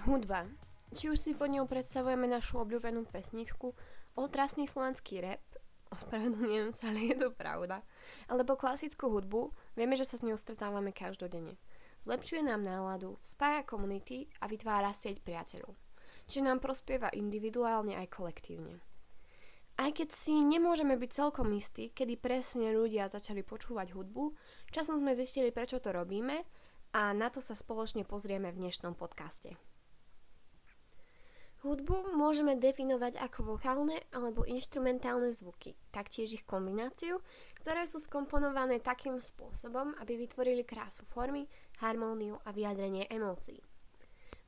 Hudba. Či už si pod ňou predstavujeme našu obľúbenú pesničku, otrasný slovenský rap, ospravedlňujem sa, ale je to pravda, alebo klasickú hudbu, vieme, že sa s ňou stretávame každodenne. Zlepšuje nám náladu, spája komunity a vytvára sieť priateľov. Čiže nám prospieva individuálne aj kolektívne. Aj keď si nemôžeme byť celkom istí, kedy presne ľudia začali počúvať hudbu, časom sme zistili, prečo to robíme a na to sa spoločne pozrieme v dnešnom podcaste. Hudbu môžeme definovať ako vokálne alebo instrumentálne zvuky, taktiež ich kombináciu, ktoré sú skomponované takým spôsobom, aby vytvorili krásu formy, harmóniu a vyjadrenie emócií.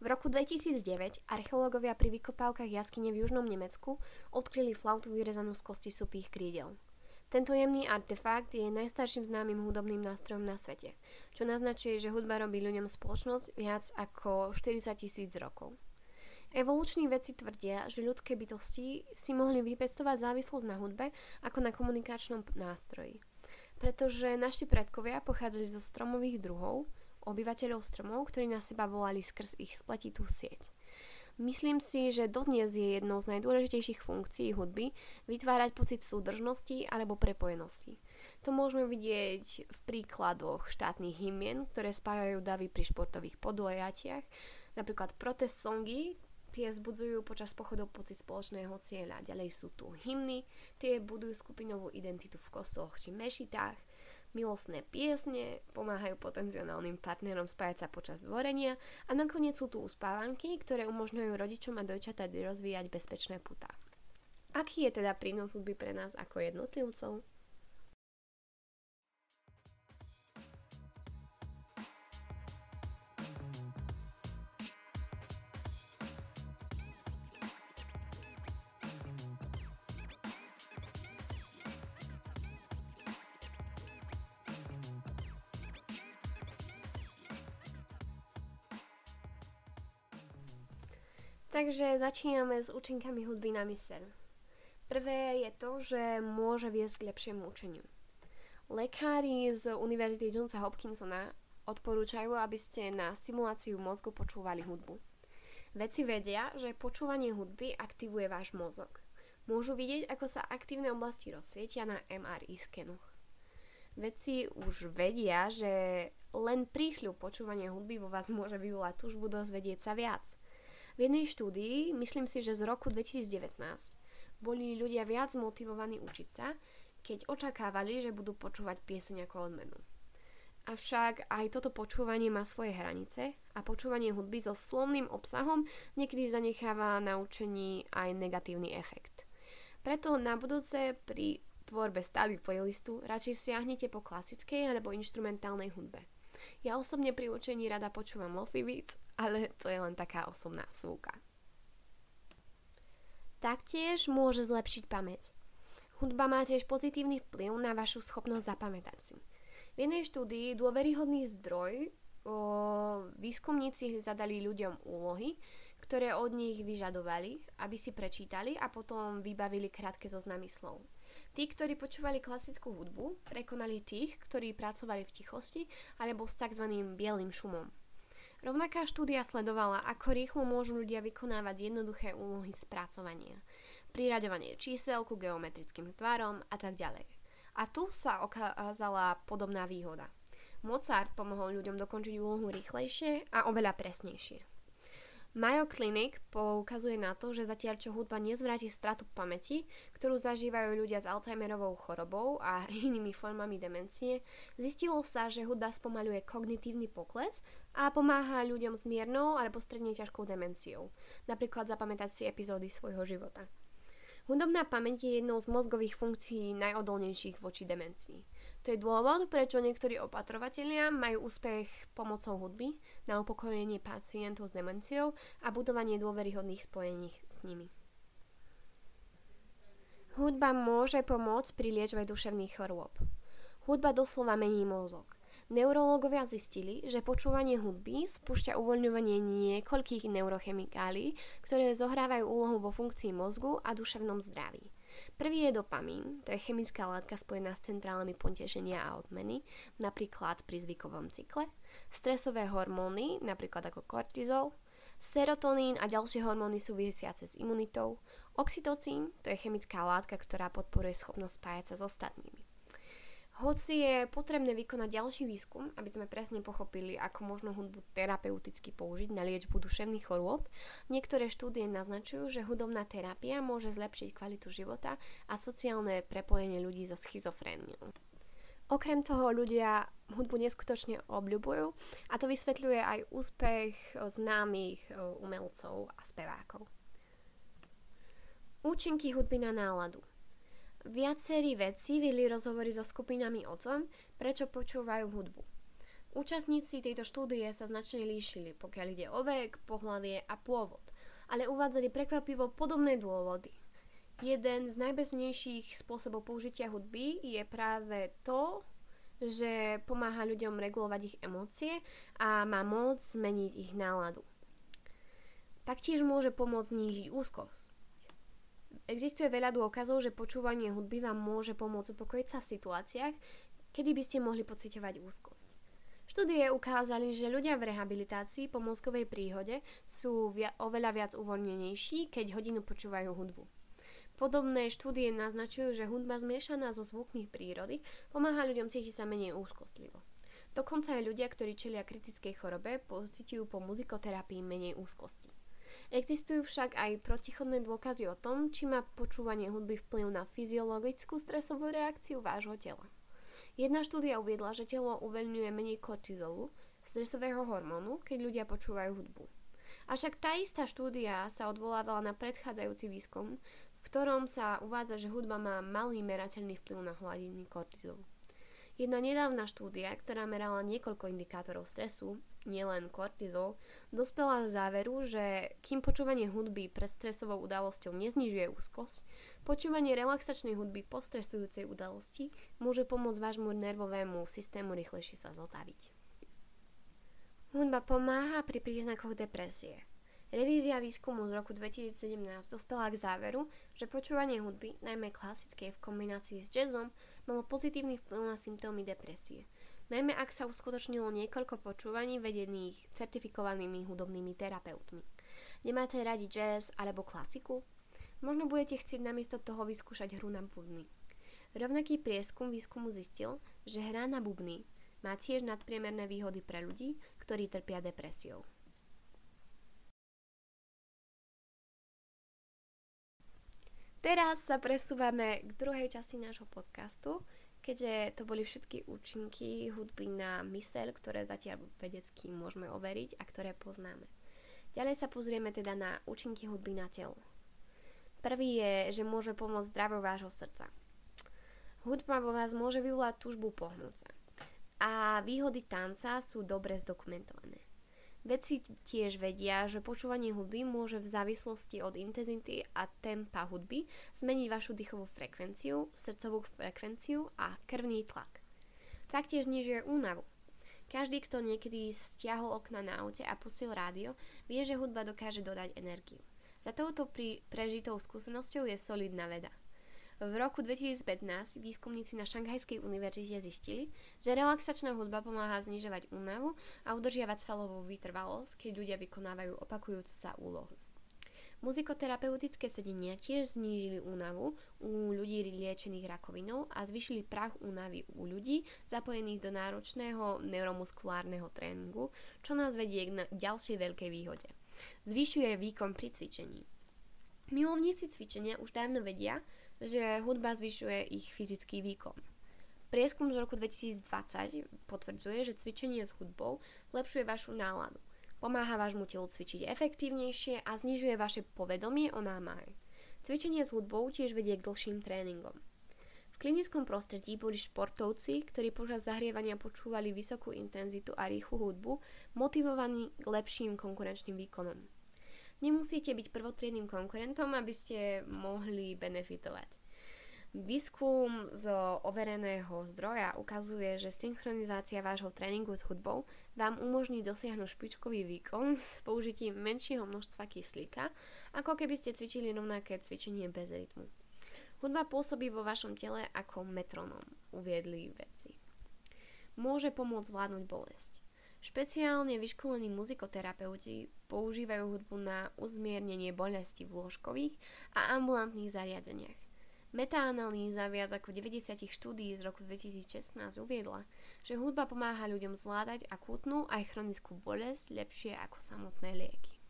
V roku 2009 archeológovia pri vykopávkach jaskyne v južnom Nemecku odkryli flautu vyrezanú z kosti supých krídel. Tento jemný artefakt je najstarším známym hudobným nástrojom na svete, čo naznačuje, že hudba robí ľuďom spoločnosť viac ako 40 tisíc rokov. Evoluční vedci tvrdia, že ľudské bytosti si mohli vypestovať závislosť na hudbe ako na komunikačnom nástroji. Pretože naši predkovia pochádzali zo stromových druhov, obyvateľov stromov, ktorí na seba volali skrz ich spletitú sieť. Myslím si, že dodnes je jednou z najdôležitejších funkcií hudby vytvárať pocit súdržnosti alebo prepojenosti. To môžeme vidieť v príkladoch štátnych hymien, ktoré spájajú davy pri športových podujatiach, napríklad protest songy, tie zbudzujú počas pochodov pocit spoločného cieľa. Ďalej sú tu hymny, tie budujú skupinovú identitu v kostoloch či mešitách. Milostné piesne pomáhajú potenciálnym partnerom spájať sa počas dvorenia a nakoniec sú tu uspávanky, ktoré umožňujú rodičom a dojčatá rozvíjať bezpečné putá. Aký je teda prínos hudby pre nás ako jednotlivcov? Takže začíname s účinkami hudby na myseľ. Prvé je to, že môže viesť k lepšiemu učeniu. Lekári z Univerzity Johnsa Hopkinsona odporúčajú, aby ste na stimuláciu mozgu počúvali hudbu. Vedci vedia, že počúvanie hudby aktivuje váš mozog. Môžu vidieť, ako sa aktívne oblasti rozsvietia na MRI skenoch. Vedci už vedia, že len prísľub počúvania hudby vo vás môže vyvolať túžbu dozvedieť sa viac – v jednej štúdii, myslím si, že z roku 2019, boli ľudia viac motivovaní učiť sa, keď očakávali, že budú počúvať pieseň ako odmenu. Avšak aj toto počúvanie má svoje hranice a počúvanie hudby so slovným obsahom niekedy zanecháva na učení aj negatívny efekt. Preto na budúce pri tvorbe stály playlistu radšej siahnite po klasickej alebo instrumentálnej hudbe. Ja osobne pri učení rada počúvam lofi beats, ale to je len taká osobná vsúka. Taktiež môže zlepšiť pamäť. Hudba má tiež pozitívny vplyv na vašu schopnosť zapamätať si. V jednej štúdii dôveryhodný zdroj výskumníci zadali ľuďom úlohy, ktoré od nich vyžadovali, aby si prečítali a potom vybavili krátke zoznamy slov. Tí, ktorí počúvali klasickú hudbu, prekonali tých, ktorí pracovali v tichosti alebo s tzv. bielým šumom. Rovnaká štúdia sledovala, ako rýchlo môžu ľudia vykonávať jednoduché úlohy spracovania, priraďovanie čísel ku geometrickým tvarom a tak ďalej. A tu sa okázala podobná výhoda. Mozart pomohol ľuďom dokončiť úlohu rýchlejšie a oveľa presnejšie. Mayo Clinic poukazuje na to, že zatiaľ čo hudba nezvráti stratu pamäti, ktorú zažívajú ľudia s Alzheimerovou chorobou a inými formami demencie, zistilo sa, že hudba spomaluje kognitívny pokles a pomáha ľuďom s miernou alebo stredne ťažkou demenciou, napríklad zapamätať si epizódy svojho života. Hudobná pamäť je jednou z mozgových funkcií najodolnejších voči demencii. To je dôvod, prečo niektorí opatrovatelia majú úspech pomocou hudby na upokojenie pacientov s demenciou a budovanie dôveryhodných spojení s nimi. Hudba môže pomôcť pri liečbe duševných chorôb. Hudba doslova mení mozog. Neurológovia zistili, že počúvanie hudby spúšťa uvoľňovanie niekoľkých neurochemikálií, ktoré zohrávajú úlohu vo funkcii mozgu a duševnom zdraví. Prvý je dopamín, to je chemická látka spojená s centrálami potešenia a odmeny, napríklad pri zvykovom cykle, stresové hormóny, napríklad ako kortizol, serotonín a ďalšie hormóny súvisiace s imunitou, oxytocín, to je chemická látka, ktorá podporuje schopnosť spájať sa s ostatnými. Hoci je potrebné vykonať ďalší výskum, aby sme presne pochopili, ako možno hudbu terapeuticky použiť na liečbu duševných chorôb, niektoré štúdie naznačujú, že hudobná terapia môže zlepšiť kvalitu života a sociálne prepojenie ľudí so schizofréniou. Okrem toho ľudia hudbu neskutočne obľubujú a to vysvetľuje aj úspech známych e, umelcov a spevákov. Účinky hudby na náladu Viacerí vedci viedli rozhovory so skupinami o tom, prečo počúvajú hudbu. Účastníci tejto štúdie sa značne líšili, pokiaľ ide o vek, pohlavie a pôvod, ale uvádzali prekvapivo podobné dôvody. Jeden z najbeznejších spôsobov použitia hudby je práve to, že pomáha ľuďom regulovať ich emócie a má moc zmeniť ich náladu. Taktiež môže pomôcť znížiť úzkosť. Existuje veľa dôkazov, že počúvanie hudby vám môže pomôcť upokojiť sa v situáciách, kedy by ste mohli pociťovať úzkosť. Štúdie ukázali, že ľudia v rehabilitácii po mozgovej príhode sú via- oveľa viac uvoľnenejší, keď hodinu počúvajú hudbu. Podobné štúdie naznačujú, že hudba zmiešaná zo zvukných prírody pomáha ľuďom cítiť sa menej úzkostlivo. Dokonca aj ľudia, ktorí čelia kritickej chorobe, pociťujú po muzikoterapii menej úzkosti. Existujú však aj protichodné dôkazy o tom, či má počúvanie hudby vplyv na fyziologickú stresovú reakciu vášho tela. Jedna štúdia uviedla, že telo uveľňuje menej kortizolu, stresového hormónu, keď ľudia počúvajú hudbu. Avšak tá istá štúdia sa odvolávala na predchádzajúci výskum, v ktorom sa uvádza, že hudba má malý merateľný vplyv na hladiny kortizolu. Jedna nedávna štúdia, ktorá merala niekoľko indikátorov stresu, nielen kortizol, dospela k záveru, že kým počúvanie hudby pred stresovou udalosťou neznižuje úzkosť, počúvanie relaxačnej hudby po stresujúcej udalosti môže pomôcť vášmu nervovému systému rýchlejšie sa zotaviť. Hudba pomáha pri príznakoch depresie. Revízia výskumu z roku 2017 dospela k záveru, že počúvanie hudby, najmä klasické v kombinácii s jazzom, malo pozitívny vplyv na symptómy depresie. Najmä ak sa uskutočnilo niekoľko počúvaní vedených certifikovanými hudobnými terapeutmi. Nemáte radi jazz alebo klasiku? Možno budete chcieť namiesto toho vyskúšať hru na bubny. Rovnaký prieskum výskumu zistil, že hra na bubny má tiež nadpriemerné výhody pre ľudí, ktorí trpia depresiou. Teraz sa presúvame k druhej časti nášho podcastu, keďže to boli všetky účinky hudby na myseľ, ktoré zatiaľ vedecky môžeme overiť a ktoré poznáme. Ďalej sa pozrieme teda na účinky hudby na telo. Prvý je, že môže pomôcť zdraviu vášho srdca. Hudba vo vás môže vyvolať túžbu pohnúť sa. A výhody tanca sú dobre zdokumentované. Vedci tiež vedia, že počúvanie hudby môže v závislosti od intenzity a tempa hudby zmeniť vašu dýchovú frekvenciu, srdcovú frekvenciu a krvný tlak. Taktiež znižuje únavu. Každý, kto niekedy stiahol okna na aute a pustil rádio, vie, že hudba dokáže dodať energiu. Za touto prežitou skúsenosťou je solidná veda. V roku 2015 výskumníci na Šanghajskej univerzite zistili, že relaxačná hudba pomáha znižovať únavu a udržiavať svalovú vytrvalosť, keď ľudia vykonávajú opakujúcu sa úlohu. Muzikoterapeutické sedenia tiež znížili únavu u ľudí liečených rakovinou a zvyšili prach únavy u ľudí zapojených do náročného neuromuskulárneho tréningu, čo nás vedie k ďalšej veľkej výhode. Zvyšuje výkon pri cvičení. Milovníci cvičenia už dávno vedia, že hudba zvyšuje ich fyzický výkon. Prieskum z roku 2020 potvrdzuje, že cvičenie s hudbou zlepšuje vašu náladu Pomáha vášmu telu cvičiť efektívnejšie a znižuje vaše povedomie o námahe. Cvičenie s hudbou tiež vedie k dlhším tréningom. V klinickom prostredí boli športovci, ktorí počas zahrievania počúvali vysokú intenzitu a rýchlu hudbu, motivovaní k lepším konkurenčným výkonom. Nemusíte byť prvotriedným konkurentom, aby ste mohli benefitovať. Výskum z overeného zdroja ukazuje, že synchronizácia vášho tréningu s hudbou vám umožní dosiahnuť špičkový výkon s použitím menšieho množstva kyslíka, ako keby ste cvičili rovnaké cvičenie bez rytmu. Hudba pôsobí vo vašom tele ako metronom, uviedli vedci. Môže pomôcť zvládnuť bolesť. Špeciálne vyškolení muzikoterapeuti používajú hudbu na uzmiernenie bolesti v lôžkových a ambulantných zariadeniach. Metaanalýza viac ako 90 štúdií z roku 2016 uviedla, že hudba pomáha ľuďom zvládať akútnu aj chronickú bolesť lepšie ako samotné lieky.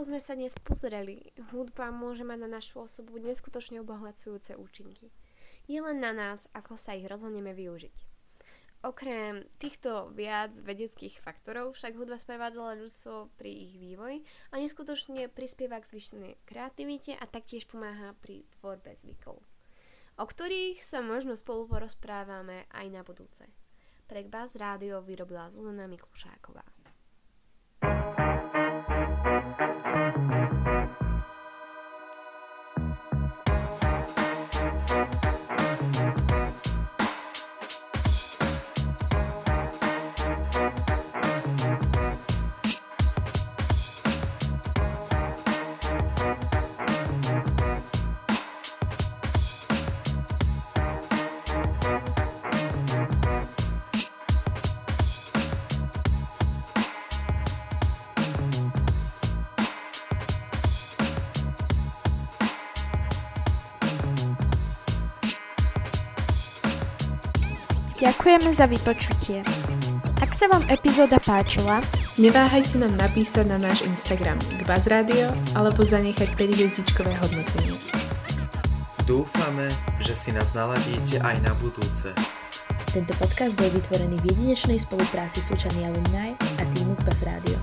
Ako sme sa dnes pozreli, hudba môže mať na našu osobu neskutočne obohacujúce účinky. Je len na nás, ako sa ich rozhodneme využiť. Okrem týchto viac vedeckých faktorov však hudba sprevádzala ľudstvo pri ich vývoji a neskutočne prispieva k zvyšenej kreativite a taktiež pomáha pri tvorbe zvykov, o ktorých sa možno spolu porozprávame aj na budúce. Pre Buzz Rádio vyrobila Zuzana Miklušáková. Ďakujeme za vypočutie. Ak sa vám epizóda páčila, neváhajte nám napísať na náš Instagram k Radio alebo zanechať 5 hviezdičkové hodnotenie. Dúfame, že si nás naladíte aj na budúce. Tento podcast bol vytvorený v jedinečnej spolupráci s učami Alumni a týmu Buzz Radio.